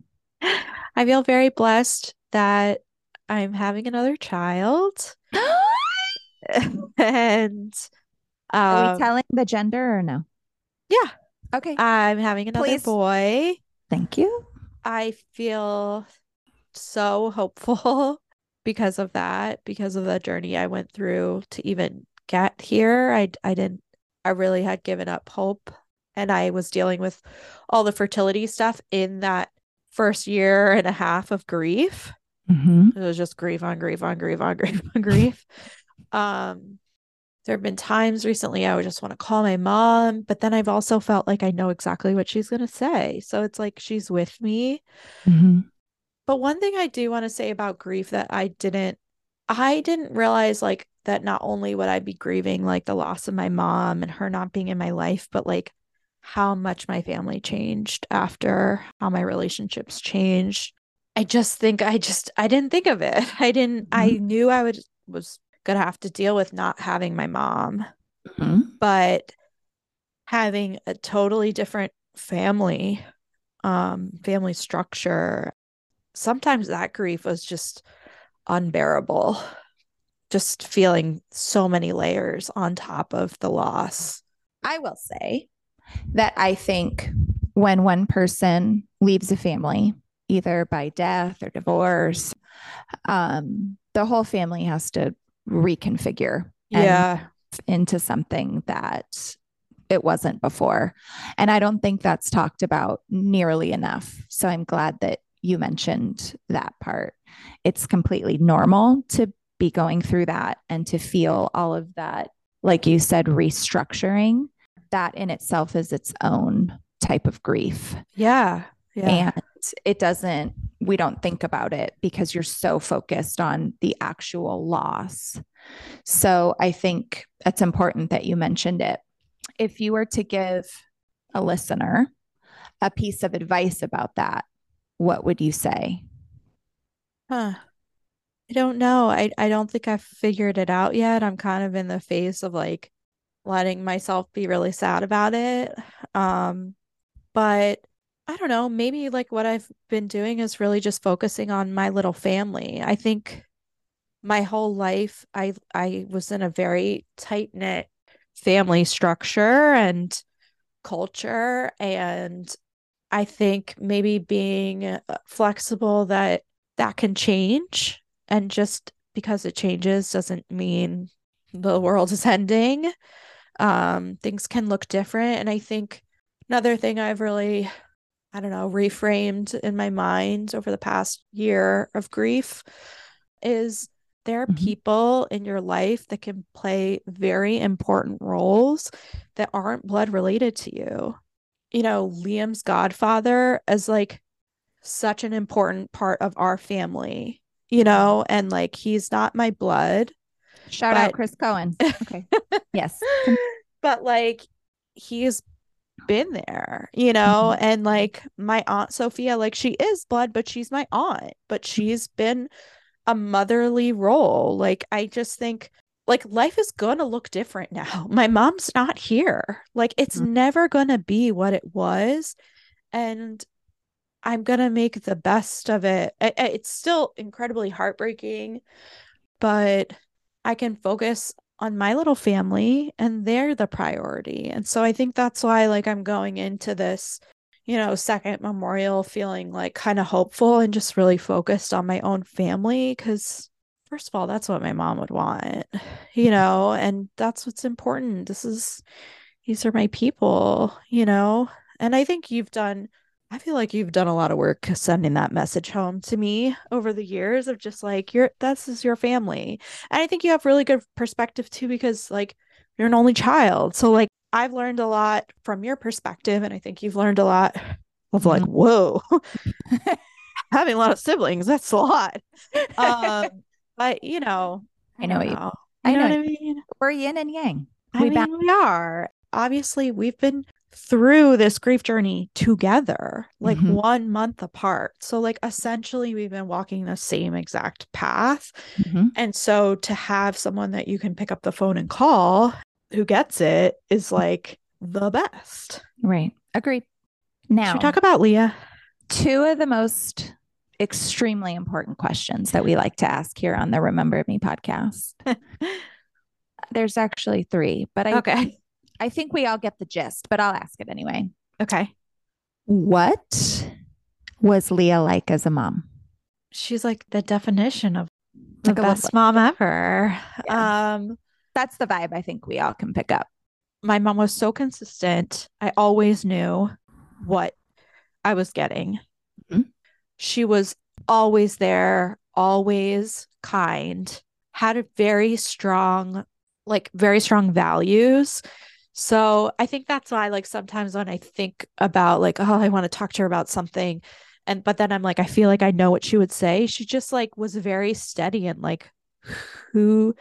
B: I feel very blessed that I'm having another child. and
A: um, are we um, telling the gender or no?
B: Yeah.
A: Okay.
B: I'm having another Please. boy.
A: Thank you.
B: I feel so hopeful because of that, because of the journey I went through to even get here. I I didn't I really had given up hope and I was dealing with all the fertility stuff in that first year and a half of grief. Mm-hmm. It was just grief on grief on grief on grief on grief. Um, there have been times recently I would just want to call my mom, but then I've also felt like I know exactly what she's going to say. So it's like she's with me. Mm-hmm. But one thing I do want to say about grief that I didn't, I didn't realize like that not only would I be grieving like the loss of my mom and her not being in my life, but like how much my family changed after how my relationships changed. I just think i just i didn't think of it. I didn't mm-hmm. i knew i would was gonna have to deal with not having my mom. Mm-hmm. but having a totally different family um family structure sometimes that grief was just unbearable. Just feeling so many layers on top of the loss.
A: I will say that I think when one person leaves a family, either by death or divorce, um, the whole family has to reconfigure
B: yeah.
A: into something that it wasn't before. And I don't think that's talked about nearly enough. So I'm glad that you mentioned that part. It's completely normal to be going through that and to feel all of that, like you said, restructuring that in itself is its own type of grief.
B: Yeah.
A: Yeah. And it doesn't, we don't think about it because you're so focused on the actual loss. So I think it's important that you mentioned it. If you were to give a listener a piece of advice about that, what would you say?
B: Huh. I don't know. I, I don't think I've figured it out yet. I'm kind of in the phase of like letting myself be really sad about it. Um, but I don't know, maybe like what I've been doing is really just focusing on my little family. I think my whole life I I was in a very tight-knit family structure and culture and I think maybe being uh, flexible that that can change and just because it changes doesn't mean the world is ending um, things can look different. And I think another thing I've really I don't know, reframed in my mind over the past year of grief is there are
A: Mhm.
B: people in your life that can play very important roles that aren't blood related to you. You know, Liam's godfather is like such an important part of our family, you know, and like he's not my blood,
A: Shout out Chris Cohen. Okay. yes.
B: but like he's been there, you know, and like my aunt Sophia, like she is blood, but she's my aunt, but she's been a motherly role. Like I just think like life is going to look different now. My mom's not here. Like it's
A: Mhm.
B: never going to be what it was. And I'm going to make the best of it. It's still incredibly heartbreaking, but I can focus on my little family and they're the priority. And so I think that's why like I'm going into this, you know, second memorial feeling like kind of hopeful and just really focused on my own family cuz first of all, that's what my mom would want, you know, and that's what's important. This is these are my people, you know. And I think you've done I feel like you've done a lot of work sending that message home to me over the years of just like you're this is your family. And I think you have really good perspective too, because like you're an only child. So like I've learned a lot from your perspective, and I think you've learned a lot of like,
A: Mhm.
B: whoa, having a lot of siblings, that's a lot. Um, but you know,
A: I know
B: don't
A: what you-
B: know.
A: I
B: know
A: know
B: what I mean?
A: We're yin and yang.
B: I
A: We
B: mean,
A: ba-
B: we are. Obviously, we've been through this grief journey together, like
A: Mhm.
B: one month apart. So, like, essentially, we've been walking the same exact path.
A: Mhm.
B: And so, to have someone that you can pick up the phone and call who gets it is like the best.
A: Right. Agreed. Now,
B: Should we talk about Lia?
A: two of the most extremely important questions that we like to ask here on the Remember Me podcast. There's actually three, but I
B: Okay.
A: I think we all get the gist, but I'll ask it anyway.
B: Okay.
A: What was Lia like as a mom?
B: She's like the definition of the
A: Like
B: best mom ever.
A: Yeah.
B: Um,
A: That's the vibe I think we all can pick up.
B: my mom was so consistent. I always knew what I was getting.
A: Mhm.
B: She was always there, always kind, had a very strong, like very strong values. So I think that's why, like, sometimes when I think about, like, oh, I want to talk to her about something, and but then I'm like, I feel like I know what she would say. She just like was very steady and like who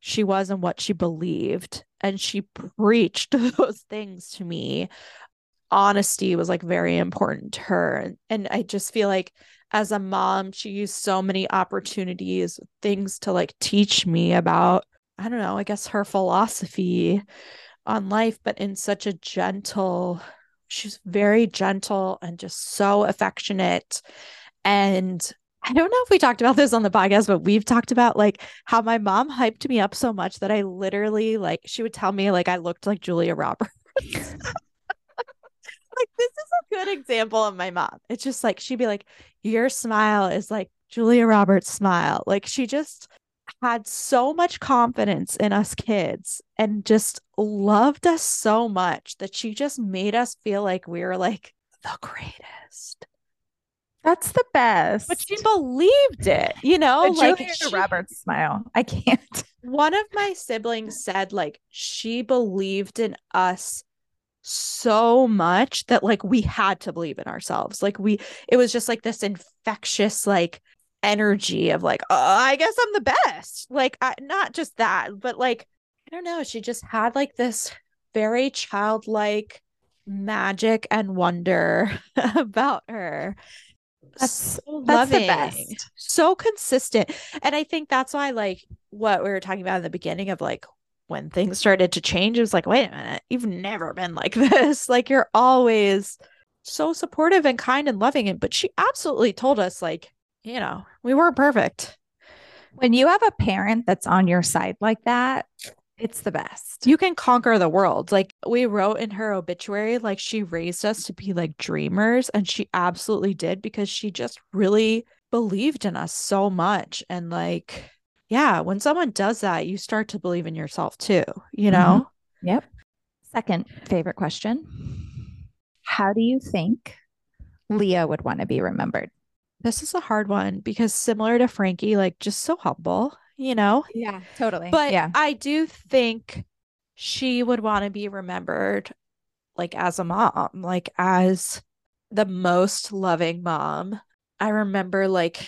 B: she was and what she believed. And she preached those things to me. Honesty was like very important to her. And, and I just feel like as a mom, she used so many opportunities, things to like teach me about, I don't know, I guess her philosophy on life, but in such a gentle, she's very gentle and just so affectionate. And I don't know if we talked about this on the podcast, but we've talked about like how my mom hyped me up so much that I literally like she would tell me like I looked like Julia Roberts. like this is a good example of my mom. It's just like she'd be like, Your smile is like Julia Roberts' smile. Like she just had so much confidence in us kids and just loved us so much that she just made us feel like we were like the greatest.
A: That's the best.
B: But she believed it, you know, like she-
A: Roberts smile. I can't.
B: one of my siblings said like she believed in us so much that like we had to believe in ourselves like we it was just like this infectious like energy of like oh i guess i'm the best. Like I, not just that but like i don't know she just had like this very childlike magic and wonder about her.
A: That's-
B: so
A: that's the best.
B: so consistent. And i think that's why like what we were talking about in the beginning of like when things started to change it was like wait a minute you've never been like this. Like you're always so supportive and kind and loving it but she absolutely told us like you know. We weren't perfect.
A: When you have a parent that's on your side like that, it's the best.
B: you can conquer the world. Like we wrote in her obituary like she raised us to be like dreamers and she absolutely did because she just really believed in us so much. And like yeah when someone does that you start to believe in yourself too you mm-hmm. know?
A: Yep. Second favorite question. How do you think Lia would want to be remembered?
B: This is a hard one because similar to Frankie, like just so humble, you know?
A: Yeah, totally.
B: But
A: yeah.
B: I do think she would want to be remembered like as a mom, like as the most loving mom. I remember like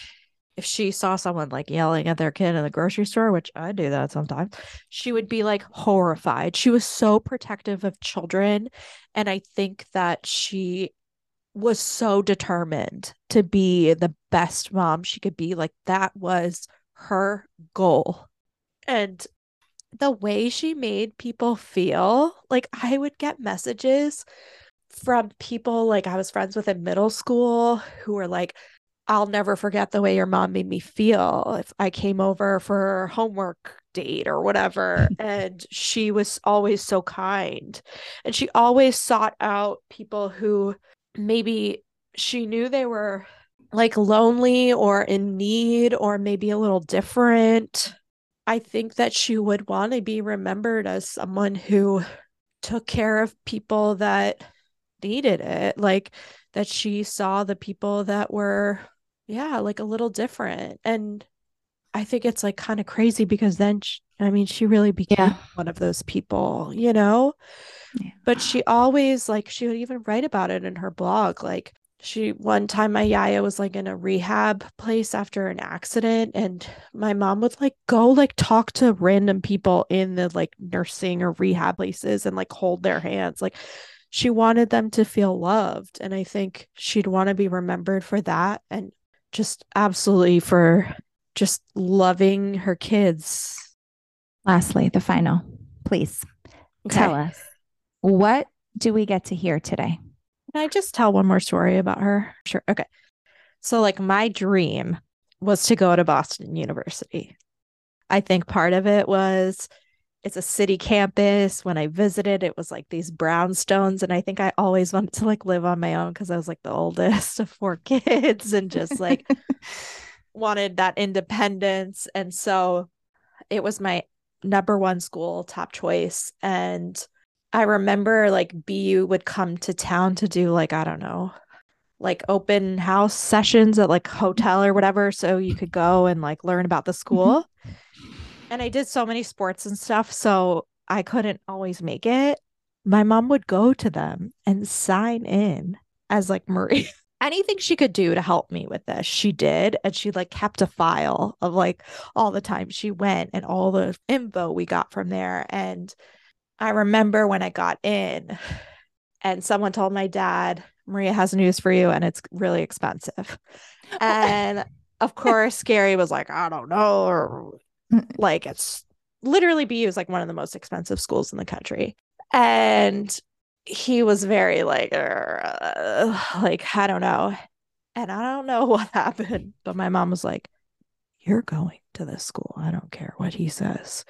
B: if she saw someone like yelling at their kid in the grocery store, which I do that sometimes, she would be like horrified. She was so protective of children. And I think that she was so determined to be the best mom she could be. Like that was her goal. And the way she made people feel, like I would get messages from people like I was friends with in middle school who were like, I'll never forget the way your mom made me feel if I came over for homework date or whatever. and she was always so kind. And she always sought out people who maybe she knew they were like lonely or in need or maybe a little different. I think that she would want to be remembered as someone who took care of people that needed it. Like that she saw the people that were, yeah, like a little different. And I think it's like kind of crazy because then, she, I mean, she really became yeah. one of those people, you know? Yeah. But she always, like, she would even write about it in her blog. Like, she one time my yaya was like in a rehab place after an accident and my mom would like go like talk to random people in the like nursing or rehab places and like hold their hands like she wanted them to feel loved and i think she'd want to be remembered for that and just absolutely for just loving her kids
A: lastly the final please okay. tell us what do we get to hear today
B: can I just tell one more story about her? Sure. Okay. So, like, my dream was to go to Boston University. I think part of it was it's a city campus. When I visited, it was like these brownstones. And I think I always wanted to like live on my own because I was like the oldest of four kids and just like wanted that independence. And so it was my number one school, top choice. And I remember like BU would come to town to do like, I don't know, like open house sessions at like hotel or whatever. So you could go and like learn about the school. Mm-hmm. And I did so many sports and stuff. So I couldn't always make it. My mom would go to them and sign in as like Marie. Anything she could do to help me with this, she did. And she like kept a file of like all the time she went and all the info we got from there. And I remember when I got in and someone told my dad, Maria has news for you and it's really expensive. And of course, Gary was like, I don't know. Or like it's literally BU is like one of the most expensive schools in the country. And he was very like, uh, like, I don't know. And I don't know what happened, but my mom was like, You're going to this school. I don't care what he says.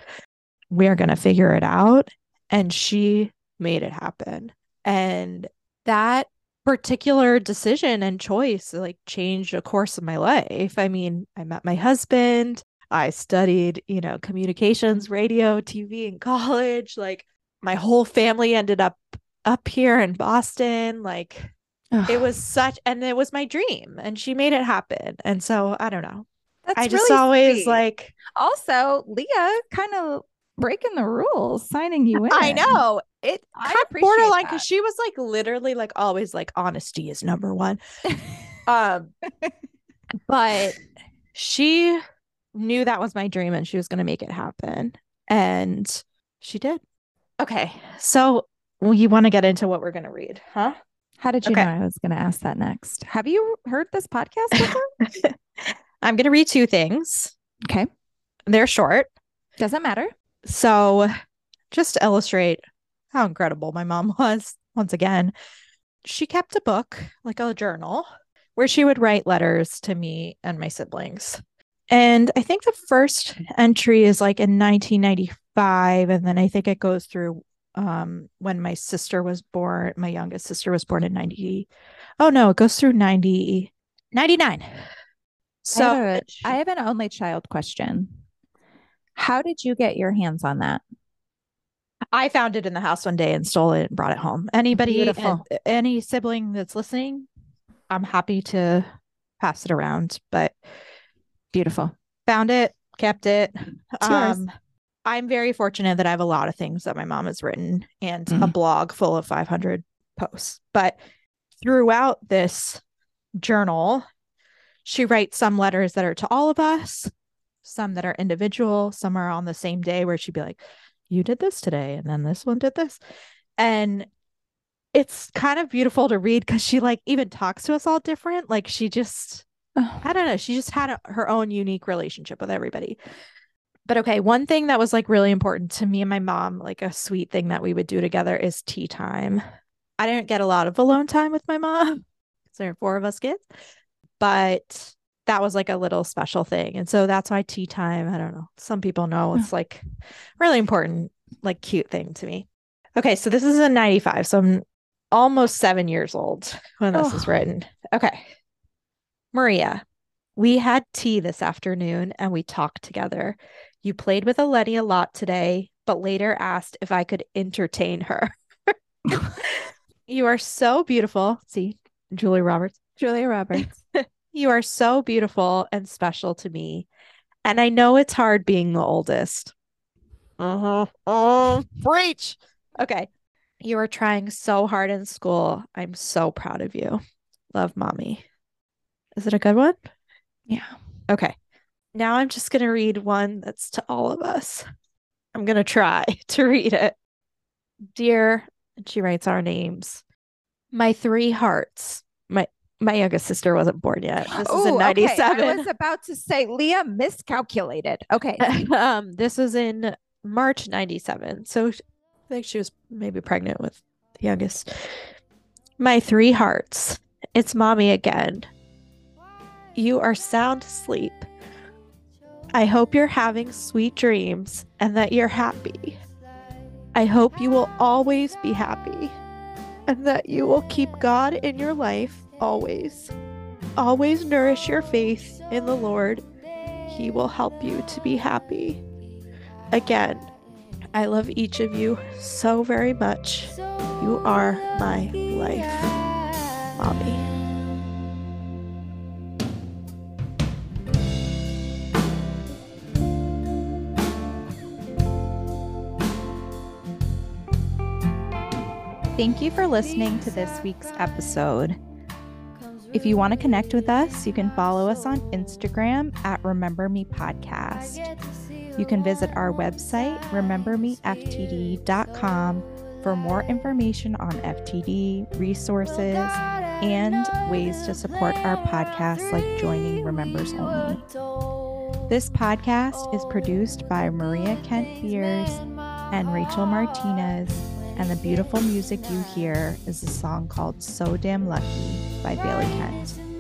B: We're going to figure it out and she made it happen. And that particular decision and choice like changed the course of my life. I mean, I met my husband, I studied, you know, communications, radio, TV in college. Like my whole family ended up up here in Boston. Like Ugh. it was such and it was my dream and she made it happen. And so I don't know. That's I just really always sweet. like
A: also Lia kind of breaking the rules, signing you in.
B: I know it. I borderline because she was like literally like always like honesty is number one. um, but she knew that was my dream and she was going to make it happen, and she did. Okay, so well, you want to get into what we're going to read, huh?
A: How did you okay. know I was going to ask that next? Have you heard this podcast before?
B: I'm going to read two things.
A: Okay.
B: They're short.
A: Doesn't matter.
B: So, just to illustrate how incredible my mom was, once again, she kept a book, like a journal, where she would write letters to me and my siblings. And I think the first entry is like in 1995. And then I think it goes through um, when my sister was born. My youngest sister was born in 90. Oh, no, it goes through 90, 99.
A: So I have, a, I have an only child question. How did you get your hands on that?
B: I found it in the house one day and stole it and brought it home. Anybody, uh, any sibling that's listening, I'm happy to pass it around, but
A: Beautiful.
B: found it, kept it. Um, I'm very fortunate that I have a lot of things that my mom has written and a
A: Mhm.
B: blog full of 500 posts. But throughout this journal, she writes some letters that are to all of us, some that are individual, some are on the same day where she'd be like, You did this today, and then this one did this. And it's kind of beautiful to read because she like even talks to us all different. Like she just I don't know. She just had a, her own unique relationship with everybody. But okay, one thing that was like really important to me and my mom, like a sweet thing that we would do together is tea time. I didn't get a lot of alone time with my mom because there are four of us kids, but that was like a little special thing. And so that's why tea time, I don't know. Some people know it's like really important, like cute thing to me. Okay, so this is a 95. So I'm almost seven years old when this is
A: Oh.
B: written. Okay. Maria, we had tea this afternoon and we talked together. You played with Eleni a lot today, but later asked if I could entertain her. you are so beautiful. See, Julie Roberts.
A: Julia Roberts.
B: You are so beautiful and special to me. And I know it's hard being the oldest. Uh-huh. Oh, preach. Okay. You are trying so hard in school. I'm so proud of you. Love, mommy. Is it a good one?
A: Yeah.
B: Okay. Now I'm just going to read one that's to all of us. I'm going to try to read it. Dear, and she writes our names. My three hearts. My my youngest sister wasn't born yet. This is in
A: Ooh, okay.
B: 97.
A: I was about to say Lia miscalculated. Okay.
B: um, this was in March 97. So I think she was maybe pregnant with the youngest. My three hearts. It's mommy again. You are sound asleep. I hope you're having sweet dreams and that you're happy. I hope you will always be happy and that you will keep God in your life always. Always nourish your faith in the Lord he will help you to be happy. Again, I love each of you so very much. You are my life. Mommy.
D: Thank you for listening to this week's episode. If you want to connect with us, you can follow us on Instagram at Remember Me Podcast. You can visit our website, remembermeftd.com, for more information on FTD, resources, and ways to support our podcast, like joining Re-Members Only. This podcast is produced by Maria Kent Beers and Rachel Martinez, and the beautiful music you hear is a song called So Damn Lucky by Bailey Kent.